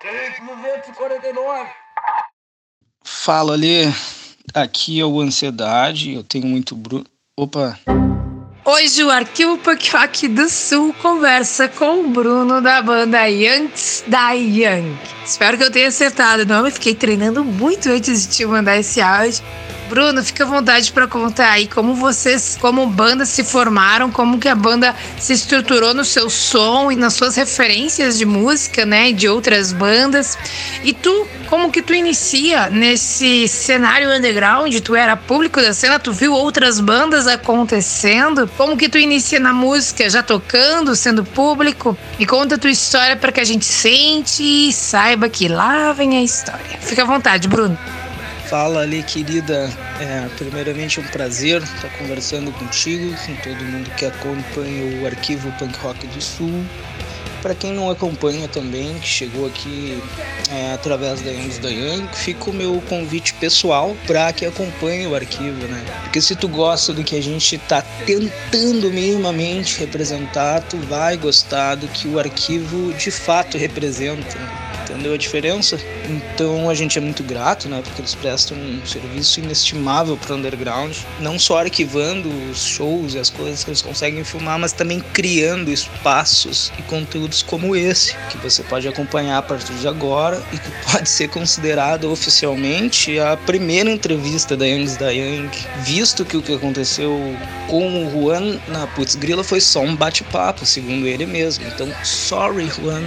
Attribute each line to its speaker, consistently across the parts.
Speaker 1: 249. Fala ali, aqui é o Ansiedade, eu tenho muito Bruno. Opa!
Speaker 2: Hoje o Arquivo Punk do Sul conversa com o Bruno da banda Youngs da Young. Espero que eu tenha acertado o nome, fiquei treinando muito antes de te mandar esse áudio. Bruno, fica à vontade para contar aí como vocês, como banda, se formaram, como que a banda se estruturou no seu som e nas suas referências de música, né, de outras bandas. E tu, como que tu inicia nesse cenário underground? Tu era público da cena, tu viu outras bandas acontecendo? Como que tu inicia na música, já tocando, sendo público? E conta a tua história para que a gente sente e saiba que lá vem a história. Fica à vontade, Bruno.
Speaker 1: Fala ali, querida. É, primeiramente um prazer estar conversando contigo, com todo mundo que acompanha o arquivo Punk Rock do Sul. Para quem não acompanha também, que chegou aqui é, através da Youngs da fica o meu convite pessoal para que acompanhe o arquivo, né? Porque se tu gosta do que a gente está tentando minimamente representar, tu vai gostar do que o arquivo de fato representa. Né? Entendeu a diferença? Então a gente é muito grato, né, porque eles prestam um serviço inestimável para o underground, não só arquivando os shows e as coisas que eles conseguem filmar, mas também criando espaços e conteúdos como esse, que você pode acompanhar a partir de agora e que pode ser considerado oficialmente a primeira entrevista da Youngs da Young, visto que o que aconteceu com o Juan na Putz Grila foi só um bate-papo, segundo ele mesmo. Então, sorry, Juan.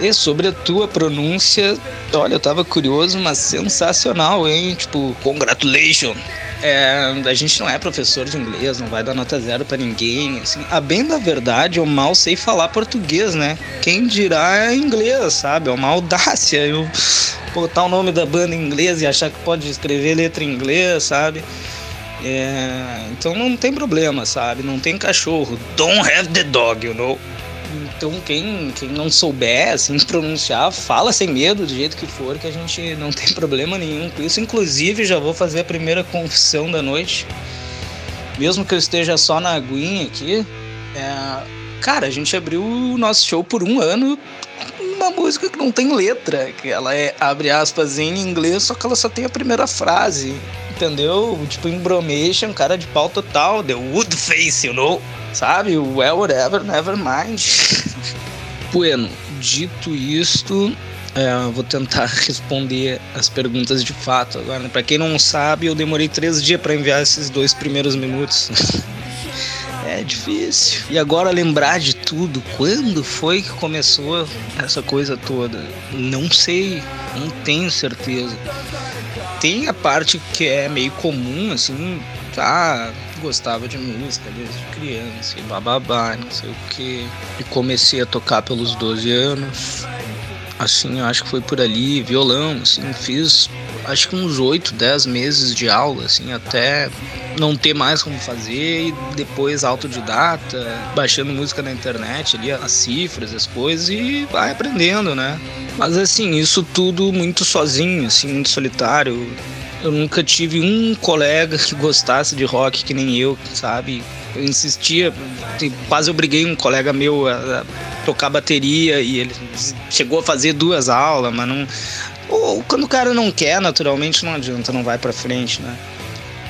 Speaker 1: E sobre a tua pronúncia, olha, eu tava curioso, mas sensacional, hein? Tipo, congratulations. É, a gente não é professor de inglês, não vai dar nota zero para ninguém. Assim. A bem da verdade, eu mal sei falar português, né? Quem dirá é inglês, sabe? É uma audácia eu botar o nome da banda em inglês e achar que pode escrever letra em inglês, sabe? É, então não tem problema, sabe? Não tem cachorro. Don't have the dog, you know? Então quem, quem não souber assim pronunciar, fala sem medo do jeito que for, que a gente não tem problema nenhum com isso. Inclusive já vou fazer a primeira confissão da noite. Mesmo que eu esteja só na aguinha aqui, é... cara, a gente abriu o nosso show por um ano uma música que não tem letra, que ela é abre aspas em inglês, só que ela só tem a primeira frase, entendeu? Tipo, Embromation, cara de pau total, The Wood Face, you know? Sabe? Well, whatever, never mind. bueno, dito isto, é, vou tentar responder as perguntas de fato agora. Né? Para quem não sabe, eu demorei três dias para enviar esses dois primeiros minutos. é difícil. E agora lembrar de tudo, quando foi que começou essa coisa toda? Não sei, não tenho certeza. Tem a parte que é meio comum, assim, tá? Gostava de música desde criança e bababá, não sei o que. E comecei a tocar pelos 12 anos. Assim, eu acho que foi por ali, violão, assim, fiz acho que uns 8, 10 meses de aula, assim, até não ter mais como fazer e depois autodidata, baixando música na internet ali, as cifras, as coisas e vai aprendendo, né? Mas assim, isso tudo muito sozinho, assim, muito solitário. Eu nunca tive um colega que gostasse de rock que nem eu, sabe? Eu insistia, quase obriguei um colega meu a, tocar bateria e ele chegou a fazer duas aulas, mas não. Ou quando o cara não quer, naturalmente não adianta, não vai para frente, né?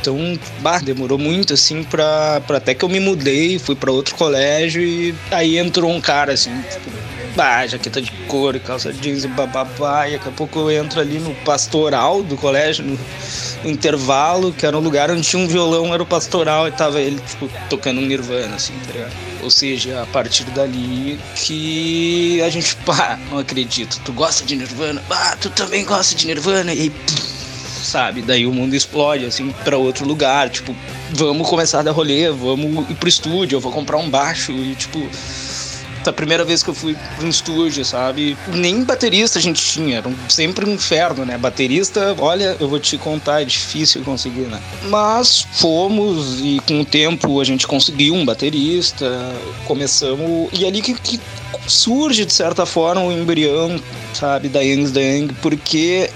Speaker 1: Então, bah, demorou muito assim pra, pra até que eu me mudei, fui para outro colégio e aí entrou um cara assim, tipo, bah, jaqueta de couro, calça jeans e bababá, e daqui a pouco eu entro ali no pastoral do colégio, no, no intervalo, que era um lugar onde tinha um violão, era o pastoral, e tava ele, tipo, tocando um Nirvana, assim, tá ligado? Ou seja, a partir dali que a gente, pá, não acredito, tu gosta de Nirvana? Ah, tu também gosta de Nirvana? E aí, sabe? Daí o mundo explode, assim, para outro lugar, tipo, vamos começar a dar rolê, vamos ir pro estúdio, eu vou comprar um baixo e, tipo, a primeira vez que eu fui um estúdio, sabe? Nem baterista a gente tinha, era sempre um inferno, né? Baterista, olha, eu vou te contar, é difícil conseguir, né? Mas fomos e com o tempo a gente conseguiu um baterista, começamos. E ali que, que surge, de certa forma, o embrião, sabe, da Young's Dang, porque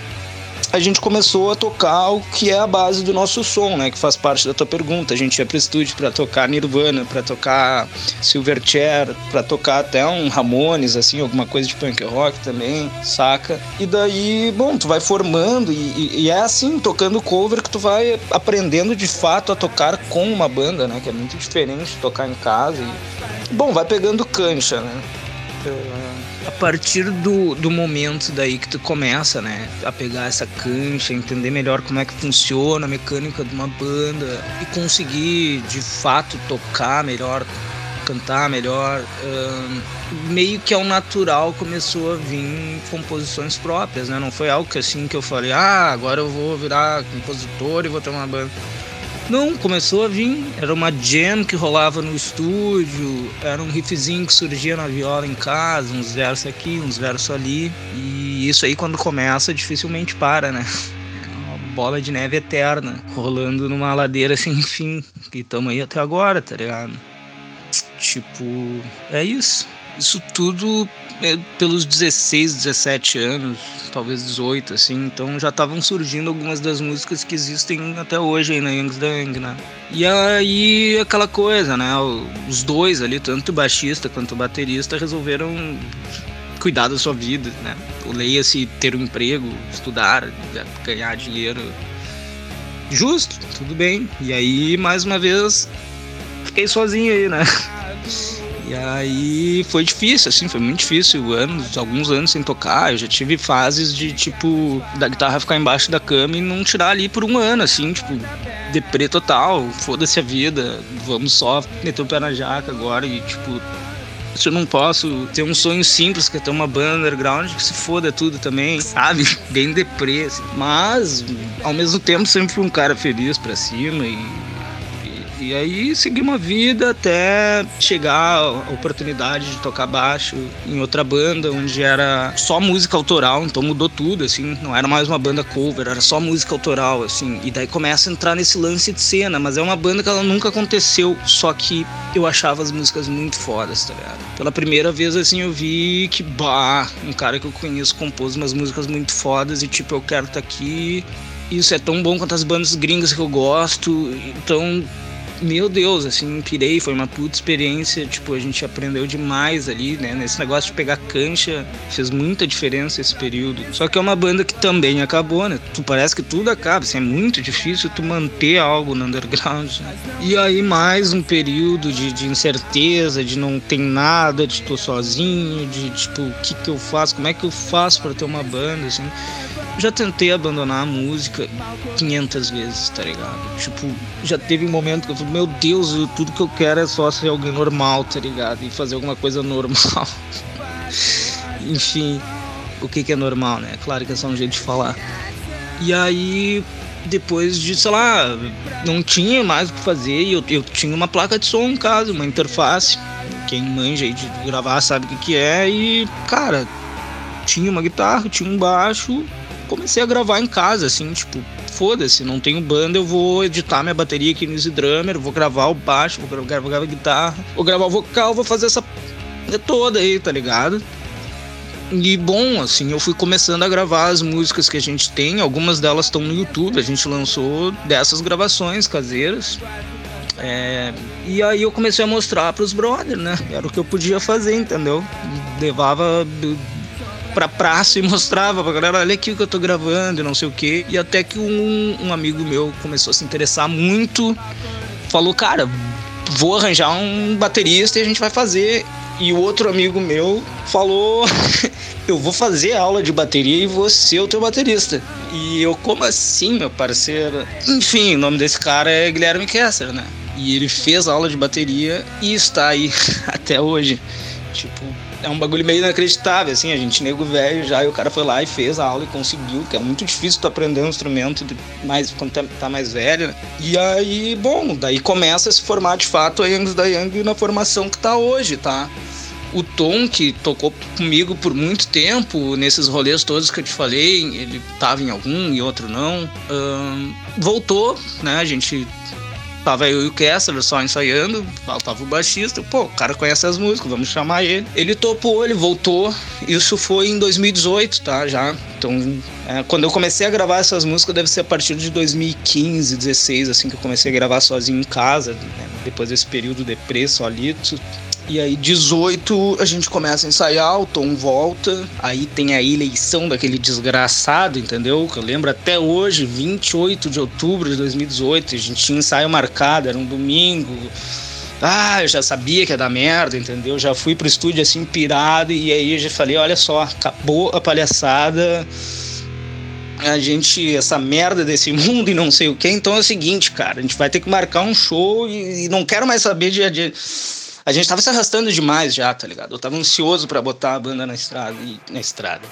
Speaker 1: a gente começou a tocar o que é a base do nosso som, né? Que faz parte da tua pergunta. A gente ia pro estúdio para tocar Nirvana, para tocar Silverchair, para tocar até um Ramones, assim, alguma coisa de punk rock também, saca? E daí, bom, tu vai formando e, e é assim, tocando cover que tu vai aprendendo de fato a tocar com uma banda, né? Que é muito diferente de tocar em casa. E, bom, vai pegando cancha, né? A partir do, do momento daí que tu começa, né, a pegar essa cancha, entender melhor como é que funciona a mecânica de uma banda e conseguir de fato tocar melhor, cantar melhor, meio que ao natural começou a vir composições próprias, né? Não foi algo que assim que eu falei, ah, agora eu vou virar compositor e vou ter uma banda. Não, começou a vir. Era uma jam que rolava no estúdio, era um riffzinho que surgia na viola em casa, uns versos aqui, uns versos ali. E isso aí, quando começa, dificilmente para, né? É bola de neve eterna, rolando numa ladeira sem fim. Que estamos aí até agora, tá ligado? Tipo, é isso. Isso tudo é, pelos 16, 17 anos, talvez 18, assim, então já estavam surgindo algumas das músicas que existem até hoje aí na Young's Dang, né? E aí aquela coisa, né? Os dois ali, tanto o baixista quanto o baterista, resolveram cuidar da sua vida, né? Leia-se ter um emprego, estudar, ganhar dinheiro. Justo, tudo bem. E aí, mais uma vez, fiquei sozinho aí, né? E aí foi difícil, assim, foi muito difícil, anos, alguns anos sem tocar. Eu já tive fases de, tipo, da guitarra ficar embaixo da cama e não tirar ali por um ano, assim, tipo, deprê total, foda-se a vida, vamos só meter o pé na jaca agora e, tipo, se eu não posso ter um sonho simples, que é ter uma banda underground, que se foda tudo também, sabe? Bem deprê, assim. Mas, ao mesmo tempo, sempre fui um cara feliz pra cima e e aí segui uma vida até chegar a oportunidade de tocar baixo em outra banda, onde era só música autoral, então mudou tudo, assim, não era mais uma banda cover, era só música autoral, assim. E daí começa a entrar nesse lance de cena, mas é uma banda que ela nunca aconteceu, só que eu achava as músicas muito fodas, tá ligado? Pela primeira vez, assim, eu vi que, bah, um cara que eu conheço compôs umas músicas muito fodas e, tipo, eu quero estar tá aqui isso é tão bom quanto as bandas gringas que eu gosto. Então, meu Deus, assim, pirei, foi uma puta experiência, tipo, a gente aprendeu demais ali, né, nesse negócio de pegar cancha, fez muita diferença esse período. Só que é uma banda que também acabou, né, tu parece que tudo acaba, assim, é muito difícil tu manter algo no underground, né? E aí mais um período de, de incerteza, de não ter nada, de tô sozinho, de, tipo, o que que eu faço, como é que eu faço para ter uma banda, assim já tentei abandonar a música 500 vezes, tá ligado? Tipo, já teve um momento que eu falei, meu Deus, tudo que eu quero é só ser alguém normal, tá ligado? E fazer alguma coisa normal. Enfim, o que, que é normal, né? Claro que é só um jeito de falar. E aí, depois de, sei lá, não tinha mais o que fazer e eu, eu tinha uma placa de som em casa, uma interface. Quem manja aí de gravar sabe o que, que é. E, cara, tinha uma guitarra, tinha um baixo, comecei a gravar em casa, assim, tipo, foda-se, não tenho banda, eu vou editar minha bateria aqui no Easy Drummer, vou gravar o baixo, vou gravar, vou gravar a guitarra, vou gravar o vocal, vou fazer essa toda aí, tá ligado? E bom, assim, eu fui começando a gravar as músicas que a gente tem, algumas delas estão no YouTube, a gente lançou dessas gravações caseiras. É, e aí eu comecei a mostrar para os brothers, né? Era o que eu podia fazer, entendeu? Levava pra praça e mostrava pra galera, olha aqui o que eu tô gravando e não sei o que. E até que um, um amigo meu começou a se interessar muito, falou, cara, vou arranjar um baterista e a gente vai fazer. E o outro amigo meu falou: Eu vou fazer aula de bateria e vou ser o teu baterista. E eu, como assim, meu parceiro? Enfim, o nome desse cara é Guilherme Kessler, né? E ele fez aula de bateria e está aí até hoje. Tipo, é um bagulho meio inacreditável, assim, a gente nego velho já, e o cara foi lá e fez a aula e conseguiu, que é muito difícil tu aprender um instrumento mais, quando tá, tá mais velho, né? E aí, bom, daí começa a se formar de fato a Youngs da Young na formação que tá hoje, tá? O Tom, que tocou comigo por muito tempo, nesses rolês todos que eu te falei, ele tava em algum e outro não, voltou, né? A gente Tava eu e o Kessler só ensaiando, faltava o baixista. Pô, o cara conhece as músicas, vamos chamar ele. Ele topou, ele voltou. Isso foi em 2018, tá? Já. Então, é, quando eu comecei a gravar essas músicas, deve ser a partir de 2015, 16, assim, que eu comecei a gravar sozinho em casa. Né? Depois desse período de preço solito. E aí, 18, a gente começa a ensaiar, o Tom volta. Aí tem a eleição daquele desgraçado, entendeu? Que eu lembro até hoje, 28 de outubro de 2018. A gente tinha ensaio marcado, era um domingo. Ah, eu já sabia que ia dar merda, entendeu? Já fui pro estúdio assim, pirado. E aí eu já falei: olha só, acabou a palhaçada a gente, essa merda desse mundo e não sei o que. Então é o seguinte, cara, a gente vai ter que marcar um show e, e não quero mais saber de, de, a gente tava se arrastando demais já, tá ligado? Eu tava ansioso para botar a banda na estrada. E, na estrada.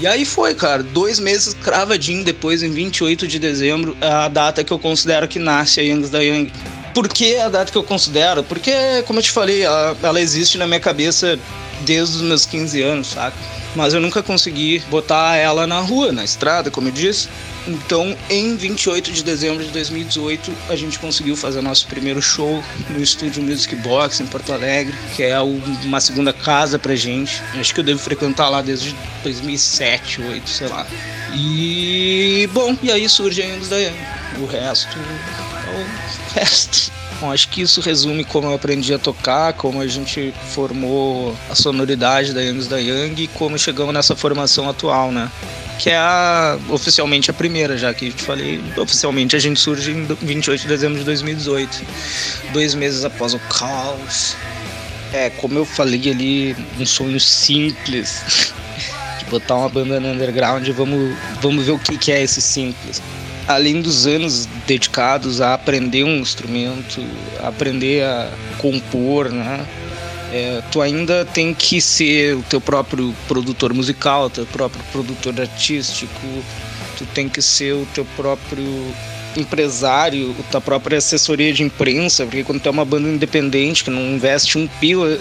Speaker 1: E aí foi, cara. Dois meses cravadinho depois, em 28 de dezembro, a data que eu considero que nasce a Youngs da Young. Por que a data que eu considero? Porque, como eu te falei, ela, ela existe na minha cabeça desde os meus 15 anos, saca? Mas eu nunca consegui botar ela na rua, na estrada, como eu disse. Então, em 28 de dezembro de 2018, a gente conseguiu fazer nosso primeiro show no estúdio Music Box em Porto Alegre, que é uma segunda casa pra gente. Acho que eu devo frequentar lá desde 2007, 2008, sei lá. E, bom, e aí surge ainda. O resto é o resto. Bom, acho que isso resume como eu aprendi a tocar, como a gente formou a sonoridade da Youngs da Young e como chegamos nessa formação atual, né? que é a, oficialmente a primeira, já que eu te falei, oficialmente a gente surge em 28 de dezembro de 2018, dois meses após o caos. É, como eu falei ali, um sonho simples, de botar uma banda no underground, vamos, vamos ver o que, que é esse simples. Além dos anos dedicados a aprender um instrumento, aprender a compor, né? É, tu ainda tem que ser o teu próprio produtor musical, teu próprio produtor artístico, tu tem que ser o teu próprio empresário, a tua própria assessoria de imprensa, porque quando tu é uma banda independente que não investe um pila,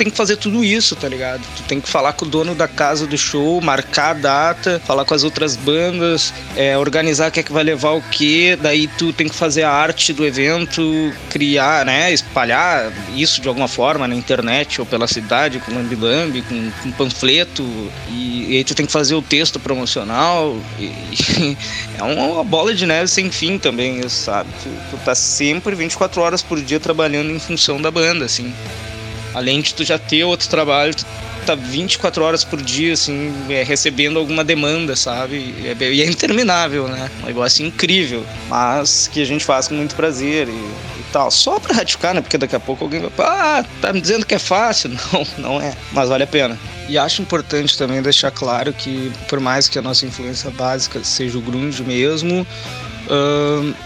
Speaker 1: tem que fazer tudo isso, tá ligado? Tu tem que falar com o dono da casa do show, marcar a data, falar com as outras bandas, é, organizar quem é que vai levar o quê, daí tu tem que fazer a arte do evento, criar, né, espalhar isso de alguma forma na internet ou pela cidade, com lambi-lambi, com, com panfleto, e, e, aí tu tem que fazer o texto promocional, e, e é uma bola de neve sem fim também, sabe? Tu, tu tá sempre 24 horas por dia trabalhando em função da banda, assim. Além de tu já ter outro trabalho, tu tá 24 horas por dia, assim, é, recebendo alguma demanda, sabe? E é, e é interminável, né? Um negócio incrível, mas que a gente faz com muito prazer e, e tal. Só pra ratificar, né? Porque daqui a pouco alguém vai ah, tá me dizendo que é fácil. Não, não é. Mas vale a pena. E acho importante também deixar claro que, por mais que a nossa influência básica seja o grunge mesmo,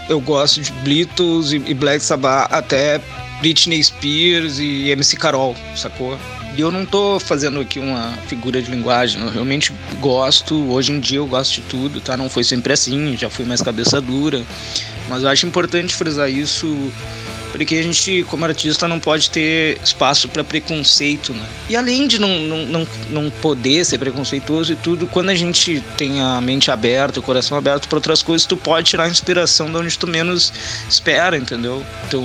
Speaker 1: eu gosto de Beatles e Black Sabbath até Britney Spears e MC Carol, sacou? E eu não tô fazendo aqui uma figura de linguagem, eu realmente gosto, hoje em dia eu gosto de tudo, tá? Não foi sempre assim, já fui mais cabeça dura. Mas eu acho importante frisar isso porque a gente, como artista, não pode ter espaço para preconceito, né? E além de não, não, não, não poder ser preconceituoso e tudo, quando a gente tem a mente aberta, o coração aberto para outras coisas, tu pode tirar inspiração de onde tu menos espera, entendeu? Então,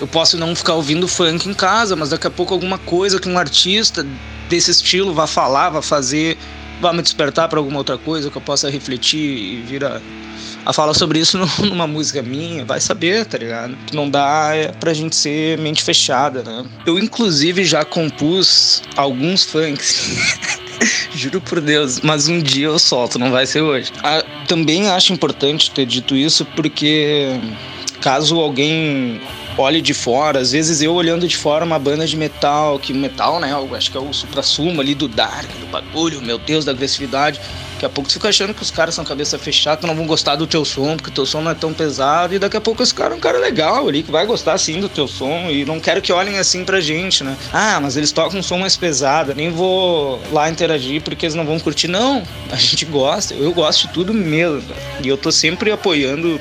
Speaker 1: eu posso não ficar ouvindo funk em casa, mas daqui a pouco alguma coisa que um artista desse estilo vá falar, vá fazer, vá me despertar para alguma outra coisa que eu possa refletir e vir a, a falar sobre isso numa música minha, vai saber, tá ligado? Não dá é, pra gente ser mente fechada, né? Eu, inclusive, já compus alguns funks. Juro por Deus, mas um dia eu solto, não vai ser hoje. Ah, também acho importante ter dito isso porque caso alguém olhe de fora, às vezes eu olhando de fora uma banda de metal, que metal, né, eu acho que é o supra-sumo ali do dark, do bagulho, meu Deus, da agressividade. Daqui a pouco você fica achando que os caras são cabeça fechada, que não vão gostar do teu som, porque o teu som não é tão pesado, e daqui a pouco esse cara é um cara legal ali, que vai gostar sim do teu som, e não quero que olhem assim pra gente, né? Ah, mas eles tocam um som mais pesado, nem vou lá interagir porque eles não vão curtir. Não, a gente gosta, eu gosto de tudo mesmo, e eu tô sempre apoiando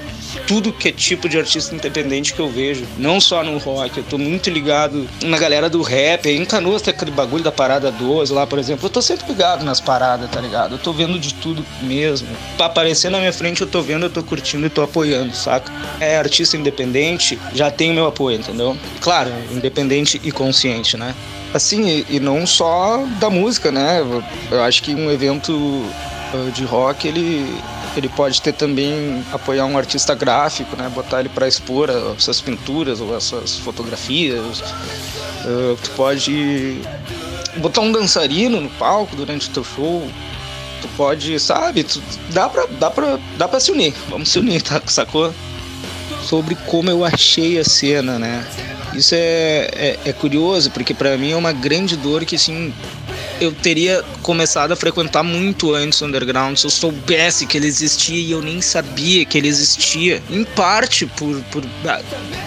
Speaker 1: tudo que é tipo de artista independente que eu vejo. Não só no rock, eu tô muito ligado na galera do rap. Em Canoas tem aquele bagulho da parada 12 lá, por exemplo. Eu tô sempre ligado nas paradas, tá ligado? Eu tô vendo de tudo mesmo. Pra aparecer na minha frente, eu tô vendo, eu tô curtindo e tô apoiando, saca? É artista independente, já tem o meu apoio, entendeu? Claro, independente e consciente, né? Assim, e, não só da música, né? Eu acho que um evento uh, de rock, ele ele pode ter também apoiar um artista gráfico, né? Botar ele para expor essas pinturas ou essas fotografias. Uh, tu pode botar um dançarino no palco durante o teu show. Tu pode, sabe? Tu, dá pra, dá pra, dá pra se unir. Vamos se unir, tá? Sacou? Sobre como eu achei a cena, né? Isso é, é, é curioso, porque para mim é uma grande dor que, assim, eu teria começado a frequentar muito antes o underground se eu soubesse que ele existia e eu nem sabia que ele existia. Em parte por, por ah,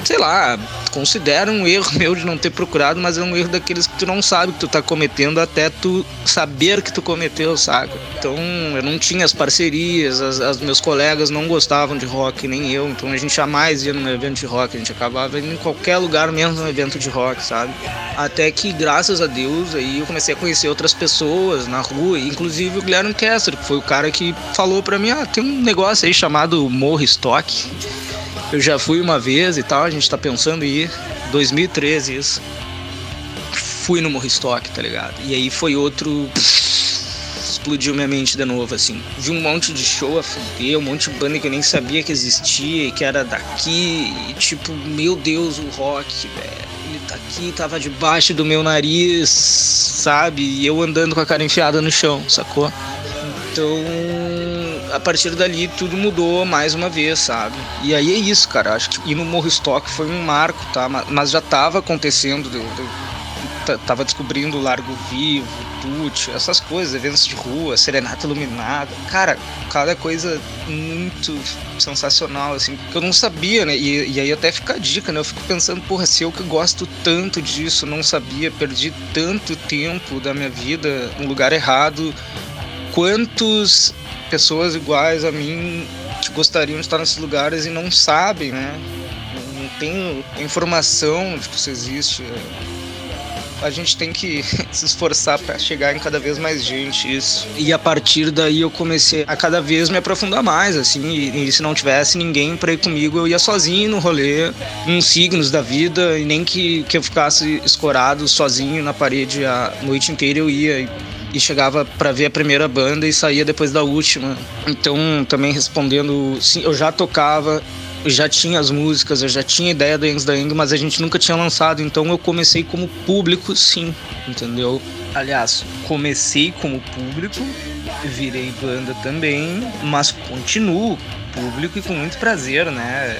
Speaker 1: sei lá, considero um erro meu de não ter procurado, mas é um erro daqueles que tu não sabe que tu tá cometendo até tu saber que tu cometeu, saca? Então eu não tinha as parcerias, as, as meus colegas não gostavam de rock, nem eu, então a gente jamais ia num evento de rock, a gente acabava indo em qualquer lugar menos num evento de rock, sabe? Até que, graças a Deus, aí eu comecei a conhecer outras pessoas na rua, inclusive o Guilherme Kessler, que foi o cara que falou pra mim, ah, tem um negócio aí chamado Morro Stock. Eu já fui uma vez e tal, a gente tá pensando em ir. 2013 isso. Fui no Morro Stock, tá ligado? E aí foi outro explodiu minha mente de novo, assim. Vi um monte de show a fuder, um monte de banda que eu nem sabia que existia e que era daqui. E tipo, meu Deus, o rock, velho. Ele tá aqui, tava debaixo do meu nariz, sabe? E eu andando com a cara enfiada no chão, sacou? Então, a partir dali tudo mudou mais uma vez, sabe? E aí é isso, cara. Acho que ir no Morro Stock foi um marco, tá? Mas já tava acontecendo. Eu, tava descobrindo Largo Vivo, Tucci, essas coisas, eventos de rua, serenata iluminada. Cara, cada coisa muito sensacional, assim, que eu não sabia, né? E, e aí até fica a dica, né? Eu fico pensando, porra, se eu que gosto tanto disso, não sabia, perdi tanto tempo da minha vida no lugar errado. Quantos pessoas iguais a mim que gostariam de estar nesses lugares e não sabem, né? Não tem informação de que isso existe a gente tem que se esforçar para chegar em cada vez mais gente isso. E a partir daí eu comecei a cada vez me aprofundar mais, assim, e, e se não tivesse ninguém para ir comigo, eu ia sozinho no rolê, uns signos da vida, e nem que, que eu ficasse escorado sozinho na parede a noite inteira eu ia. E, e chegava para ver a primeira banda e saía depois da última. Então, também respondendo, sim, eu já tocava já tinha as músicas, eu já tinha ideia do Yangs da Yang, mas a gente nunca tinha lançado, então eu comecei como público, sim, entendeu? Aliás, comecei como público, virei banda também, mas continuo público e com muito prazer, né?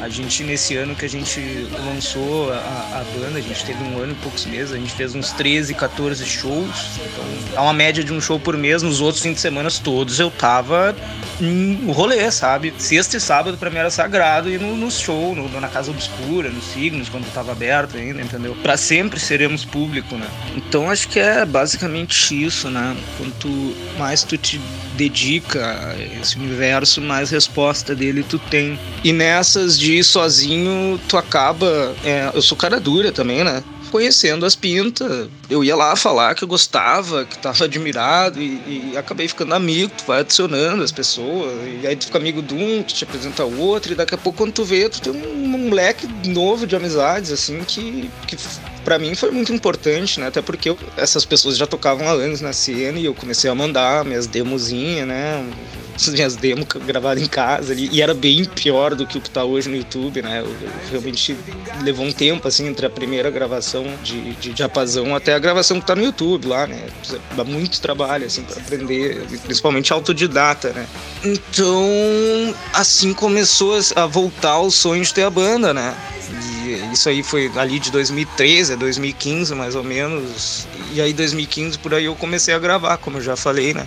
Speaker 1: A gente, nesse ano que a gente lançou a, a, banda, a gente teve um ano e poucos meses, a gente fez uns 13, 14 shows. Então, é uma média de um show por mês. Nos outros fins de semana todos eu tava em rolê, sabe? Sexta e sábado pra mim era sagrado ir no, no show, no, na Casa Obscura, nos Signos, quando tava aberto ainda, entendeu? Pra sempre seremos público, né? Então acho que é basicamente isso, né? Quanto mais tu te dedica a esse universo, mais resposta dele tu tem. E nessas de ir sozinho, tu acaba. É, eu sou cara dura também, né? conhecendo as pintas. Eu ia lá falar que eu gostava, que tava admirado e, e, acabei ficando amigo, tu vai adicionando as pessoas, e aí tu fica amigo de um, que te apresenta outro, e daqui a pouco quando tu vê, tu tem um, um moleque novo de amizades, assim, que, que para mim foi muito importante, né? Até porque eu, essas pessoas já tocavam há anos na cena e eu comecei a mandar minhas demozinhas, né? minhas demos gravadas em casa ali, e era bem pior do que o que tá hoje no YouTube, né? Eu, eu realmente levou um tempo, assim, entre a primeira gravação de, de diapasão até a gravação que tá no YouTube lá, né? Dá muito trabalho, assim, para aprender, principalmente autodidata, né? Então, assim começou a voltar o sonho de ter a banda, né? Isso aí foi ali de 2013 a 2015, mais ou menos. E aí, 2015, por aí eu comecei a gravar, como eu já falei, né?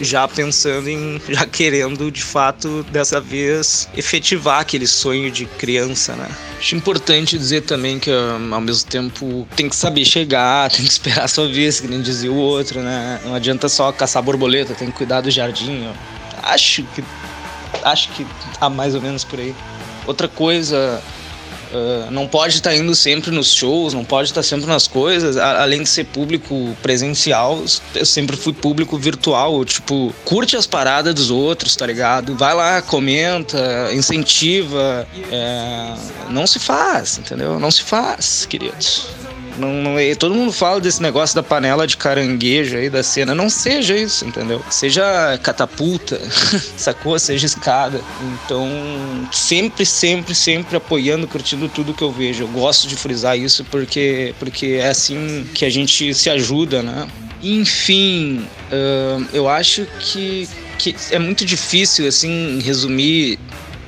Speaker 1: já pensando em, já querendo de fato dessa vez efetivar aquele sonho de criança, né? Acho importante dizer também que ao mesmo tempo tem que saber chegar, tem que esperar a sua vez, que nem dizia o outro, né? Não adianta só caçar borboleta, tem que cuidar do jardim. Ó. Acho que acho que tá mais ou menos por aí. Outra coisa, uh, não pode estar tá indo sempre nos shows, não pode estar tá sempre nas coisas. A, além de ser público presencial, eu sempre fui público virtual. Tipo, curte as paradas dos outros, tá ligado? Vai lá, comenta, incentiva. É, não se faz, entendeu? Não se faz, queridos. Não, não, todo mundo fala desse negócio da panela de caranguejo aí da cena. Não seja isso, entendeu? Seja catapulta, sacou? Seja escada. Então, sempre, sempre, sempre apoiando, curtindo tudo que eu vejo. Eu gosto de frisar isso porque, porque é assim que a gente se ajuda, né? Enfim, uh, eu acho que, que é muito difícil, assim, resumir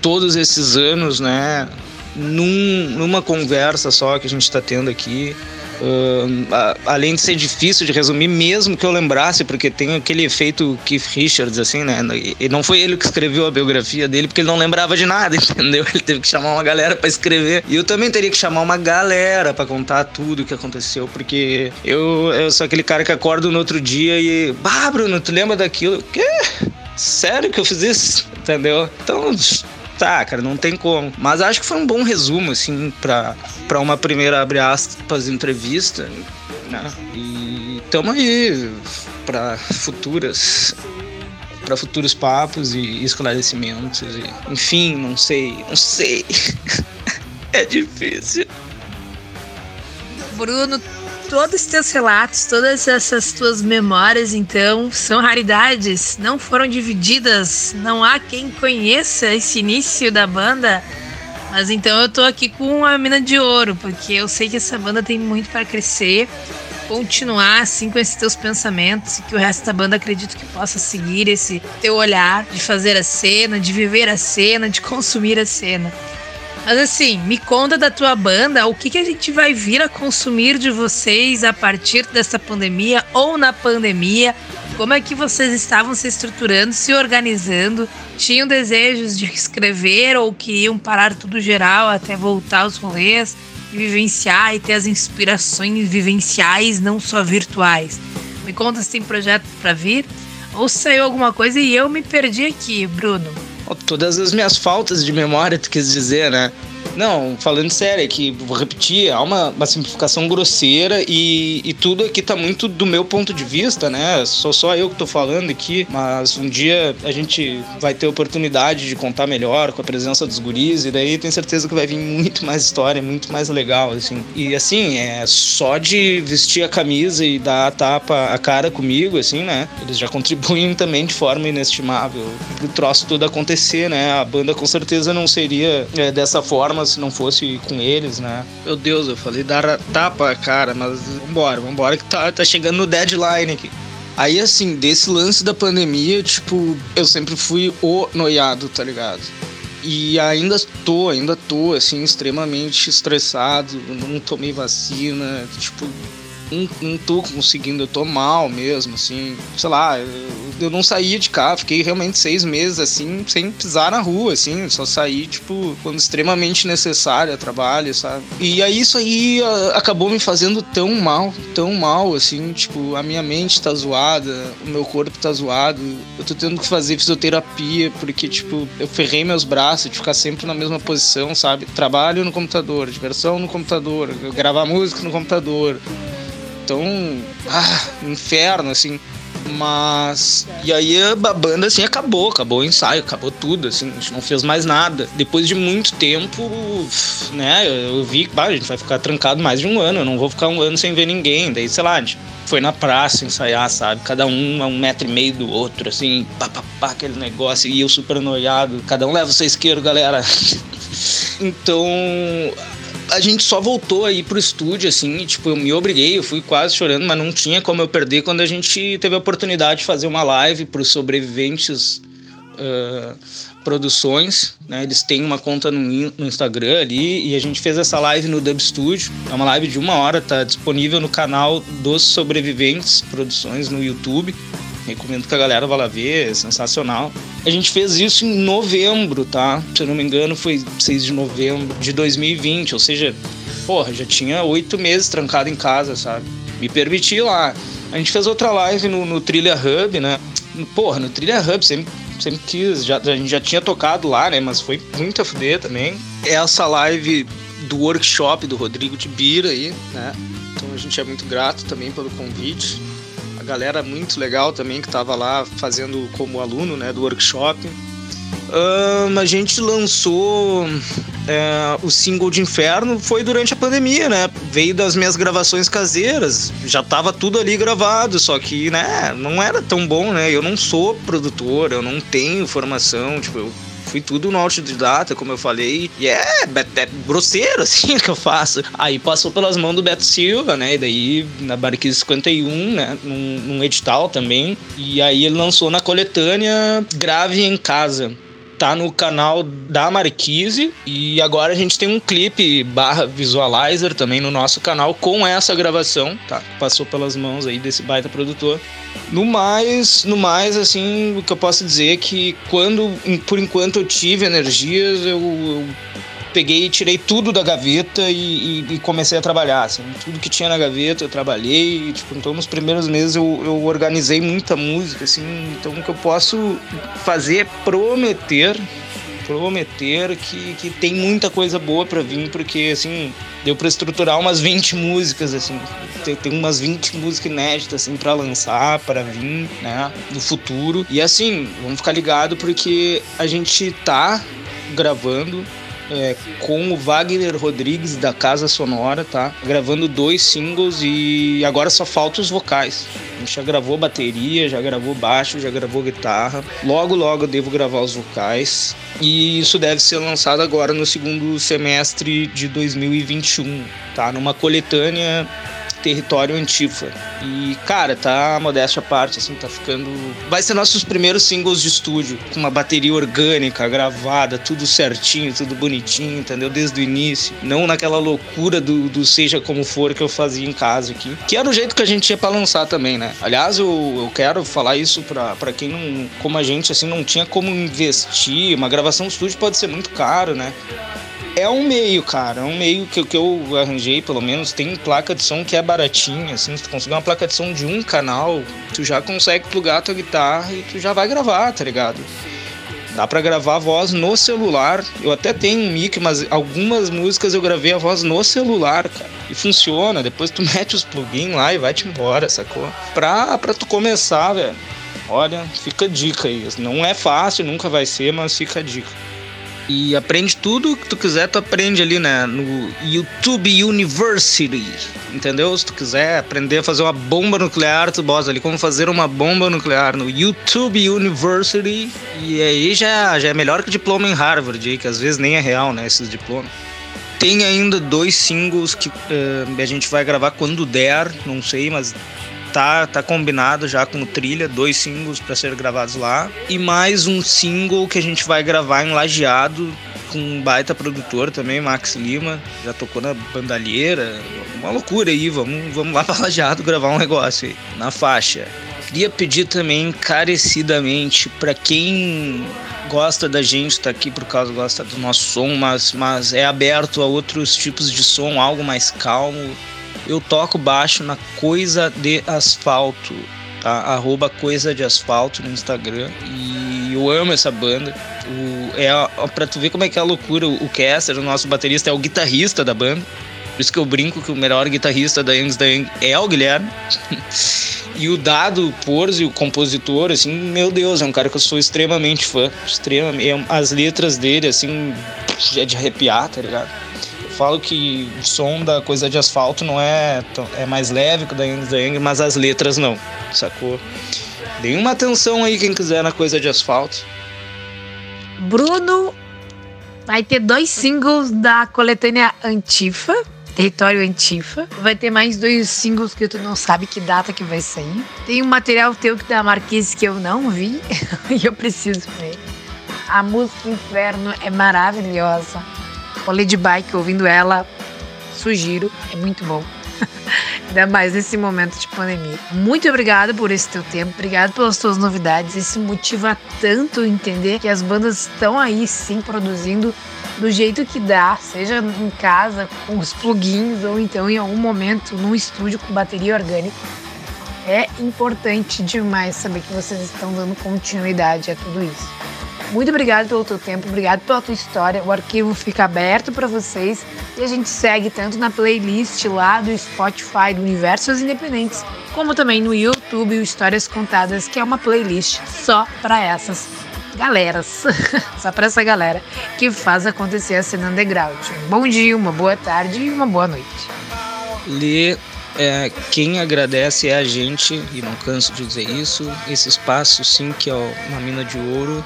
Speaker 1: todos esses anos, né? Num, numa conversa só que a gente está tendo aqui. Uh, além de ser difícil de resumir, mesmo que eu lembrasse, porque tem aquele efeito Keith Richards, assim, né? E não foi ele que escreveu a biografia dele, porque ele não lembrava de nada, entendeu? Ele teve que chamar uma galera para escrever. E eu também teria que chamar uma galera para contar tudo o que aconteceu, porque eu, eu sou aquele cara que acordo no outro dia e. Bah, Bruno, tu lembra daquilo? Quê? Sério que eu fiz isso? Entendeu? Então, tá, cara, não tem como. Mas acho que foi um bom resumo, assim, pra, pra uma primeira, abre aspas, entrevista, né? E tamo aí pra futuras para futuros papos e esclarecimentos e, enfim, não sei, não sei. é difícil.
Speaker 2: Bruno, todos os teus relatos, todas essas tuas memórias, então, são raridades, não foram divididas, não há quem conheça esse início da banda. Mas então eu tô aqui com a mina de ouro, porque eu sei que essa banda tem muito para crescer, continuar assim com esses teus pensamentos, que o resto da banda acredito que possa seguir esse teu olhar de fazer a cena, de viver a cena, de consumir a cena. Mas assim, me conta da tua banda, o que, que a gente vai vir a consumir de vocês a partir dessa pandemia ou na pandemia? Como é que vocês estavam se estruturando, se organizando? Tinham desejos de escrever ou queriam parar tudo geral até voltar aos rolês e vivenciar e ter as inspirações vivenciais, não só virtuais? Me conta se tem projeto para vir ou saiu alguma coisa e eu me perdi aqui, Bruno.
Speaker 1: Todas as minhas faltas de memória, tu quis dizer, né? Não, falando sério, é que, vou repetir, há uma, uma simplificação grosseira e, e, tudo aqui tá muito do meu ponto de vista, né? Sou só eu que tô falando aqui, mas um dia a gente vai ter oportunidade de contar melhor com a presença dos guris e daí tenho certeza que vai vir muito mais história, muito mais legal, assim. E assim, é só de vestir a camisa e dar a tapa, a cara comigo, assim, né? Eles já contribuem também de forma inestimável pro troço tudo acontecer, né? A banda com certeza não seria é, dessa forma se não fosse com eles, né? Meu Deus, eu falei dar tapa, cara, mas vambora, vambora que tá, tá chegando no deadline aqui. Aí, assim, desse lance da pandemia, tipo, eu sempre fui o noiado, tá ligado? E ainda tô, ainda tô, assim, extremamente estressado, não tomei vacina, tipo, não, não tô conseguindo, eu tô mal mesmo, assim, sei lá, eu, eu não saía de cá, fiquei realmente seis meses, assim, sem pisar na rua, assim, só saí, tipo, quando extremamente necessário a trabalho, sabe? E aí isso aí a, acabou me fazendo tão mal, tão mal, assim, tipo, a minha mente tá zoada, o meu corpo tá zoado, eu tô tendo que fazer fisioterapia, porque, tipo, eu ferrei meus braços de ficar sempre na mesma posição, sabe? Trabalho no computador, diversão no computador, gravar música no computador. Então, ah, inferno, assim. Mas. E aí a banda assim acabou, acabou o ensaio, acabou tudo, assim, a gente não fez mais nada. Depois de muito tempo, né, eu vi que a gente vai ficar trancado mais de um ano, eu não vou ficar um ano sem ver ninguém. Daí, sei lá, a gente foi na praça ensaiar, sabe? Cada um a um metro e meio do outro, assim, pá, pá, pá aquele negócio, e eu super noiado. Cada um leva o seu isqueiro, galera. então, a gente só voltou aí pro estúdio, assim, tipo, eu me obriguei, eu fui quase chorando, mas não tinha como eu perder quando a gente teve a oportunidade de fazer uma live pros sobreviventes uh, produções, né? Eles têm uma conta no, no, Instagram ali e a gente fez essa live no Dub Studio. É uma live de uma hora, tá disponível no canal dos Sobreviventes Produções no YouTube. Recomendo que a galera vá lá ver, é sensacional. A gente fez isso em novembro, tá? Se eu não me engano, foi 6 de novembro de 2020, ou seja, porra, já tinha oito meses trancado em casa, sabe? Me permiti lá. A gente fez outra live no, no Trilha Hub, né? Porra, no Trilha Hub sempre sempre quis. Já, a gente já tinha tocado lá, né? Mas foi muito a fuder também. Essa live do workshop do Rodrigo de Bira aí, né? Então a gente é muito grato também pelo convite. Galera muito legal também que estava lá fazendo como aluno, né, do workshop. Um, a gente lançou é, o single de Inferno foi durante a pandemia, né? Veio das minhas gravações caseiras, já tava tudo ali gravado, só que, né, não era tão bom, né? Eu não sou produtor, eu não tenho formação, tipo, eu fui tudo no autodidata, como eu falei, e é, é, grosseiro, assim, que eu faço. Aí passou pelas mãos do Beto Silva, né, e daí na Barquise 51, né, num, num edital também, e aí ele lançou na coletânea Grave em Casa, tá no canal da Marquise e agora a gente tem um clipe barra visualizer também no nosso canal com essa gravação, tá? Passou pelas mãos aí desse baita produtor. No mais, no mais, assim, o que eu posso dizer é que quando, por enquanto eu tive energias, eu, eu peguei e tirei tudo da gaveta e, e, e, comecei a trabalhar, assim, tudo que tinha na gaveta eu trabalhei, tipo, então nos primeiros meses eu, eu organizei muita música, assim, então o que eu posso fazer é prometer, prometer que, que tem muita coisa boa para vir, porque, assim, deu para estruturar umas 20 músicas, assim, tem, tem umas 20 músicas inéditas, assim, para lançar, para vir, né, no futuro, e assim, vamos ficar ligado porque a gente tá gravando é, com o Wagner Rodrigues da Casa Sonora, tá? Gravando dois singles e agora só falta os vocais. A gente já gravou bateria, já gravou baixo, já gravou guitarra. Logo, logo eu devo gravar os vocais. E isso deve ser lançado agora no segundo semestre de 2021, tá? Numa coletânea território Antifa. E, cara, tá modéstia à parte, assim, tá ficando. Vai ser nossos primeiros singles de estúdio, com uma bateria orgânica, gravada, tudo certinho, tudo bonitinho, entendeu? Desde o início. Não naquela loucura do, do seja como for que eu fazia em casa aqui. Que era o jeito que a gente ia pra lançar também, né? Aliás, eu, eu quero falar isso pra, pra quem não. Como a gente, assim, não tinha como investir. Uma gravação de estúdio pode ser muito caro, né? É um meio, cara. É um meio que, que eu arranjei, pelo menos. Tem placa de som que é baratinha, assim. Se tu conseguir uma placa de som de um canal, tu já consegue plugar tua guitarra e tu já vai gravar, tá ligado? Dá pra gravar a voz no celular. Eu até tenho um mic, mas algumas músicas eu gravei a voz no celular, cara. E funciona. Depois tu mete os plugins lá e vai-te embora, sacou? Pra, pra tu começar, velho. Olha, fica a dica aí. Não é fácil, nunca vai ser, mas fica a dica. E aprende tudo que tu quiser, tu aprende ali, né? No YouTube University. Entendeu? Se tu quiser aprender a fazer uma bomba nuclear, tu bota ali como fazer uma bomba nuclear no YouTube University. E aí já, já é melhor que diploma em Harvard, aí, que às vezes nem é real, né? Esses diplomas. Tem ainda dois singles que uh, a gente vai gravar quando der, não sei, mas tá, tá combinado já com Trilha, dois singles para ser gravados lá. E mais um single que a gente vai gravar em Lajeado com um baita produtor também, Max Lima. Já tocou na bandalheira. Uma loucura aí, vamos, vamos lá pra Lajeado gravar um negócio aí, na faixa. Queria pedir também encarecidamente para quem gosta da gente, tá aqui por causa gosta do nosso som, mas, mas é aberto a outros tipos de som, algo mais calmo eu toco baixo na Coisa de Asfalto, tá? Arroba Coisa de Asfalto no Instagram. E eu amo essa banda. O, é pra tu ver como é que é a loucura. O Kester, o nosso baterista, é o guitarrista da banda. Por isso que eu brinco que o melhor guitarrista da Youngs Young é o Guilherme. e o Dado Porzi, o compositor, assim, meu Deus, é um cara que eu sou extremamente fã. Extremamente, é as letras dele, assim, é de arrepiar, tá ligado? Falo que o som da coisa de asfalto não é é mais leve que o da Yang Yang, mas as letras não, sacou? Dê uma atenção aí quem quiser na coisa de asfalto.
Speaker 2: Bruno vai ter dois singles da coletânea Antifa, Território Antifa. Vai ter mais dois singles que tu não sabe que data que vai sair. Tem um material teu que da Marquise que eu não vi e eu preciso ver. A música Inferno é maravilhosa rolê de bike ouvindo ela, sugiro, é muito bom. Ainda mais nesse momento de pandemia. Muito obrigada por esse teu tempo, obrigado pelas tuas novidades. Isso motiva tanto entender que as bandas estão aí sim produzindo do jeito que dá, seja em casa com os plugins ou então em algum momento num estúdio com bateria orgânica. É importante demais saber que vocês estão dando continuidade a tudo isso. Muito obrigado pelo teu tempo, obrigado pela tua história. O arquivo fica aberto para vocês e a gente segue tanto na playlist lá do Spotify do Universos Independentes, como também no YouTube o Histórias Contadas, que é uma playlist só para essas galeras, só para essa galera que faz acontecer a cena underground. Um bom dia, uma boa tarde e uma boa noite.
Speaker 1: Lê é, quem agradece é a gente, e não canso de dizer isso. Esse espaço, sim, que é uma mina de ouro.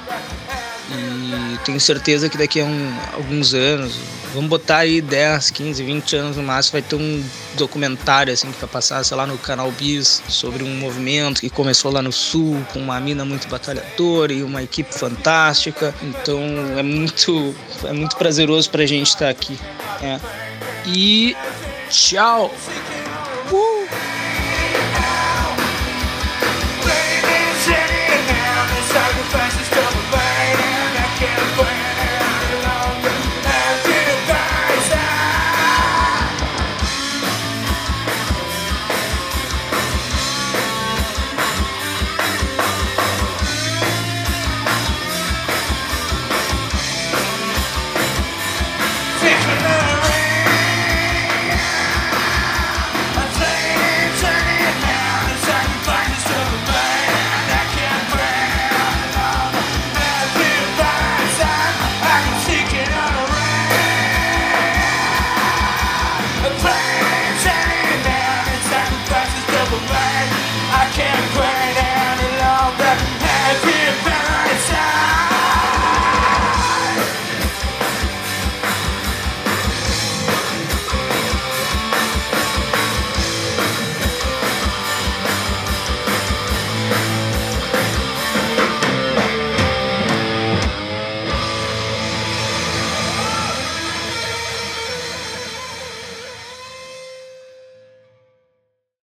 Speaker 1: E tenho certeza que daqui a um, alguns anos, vamos botar aí 10, 15, 20 anos no máximo, vai ter um documentário assim que vai passar, sei lá, no canal Bis, sobre um movimento que começou lá no sul, com uma mina muito batalhadora e uma equipe fantástica. Então é muito, é muito prazeroso pra gente estar aqui. É. E tchau! Uh! sacrifice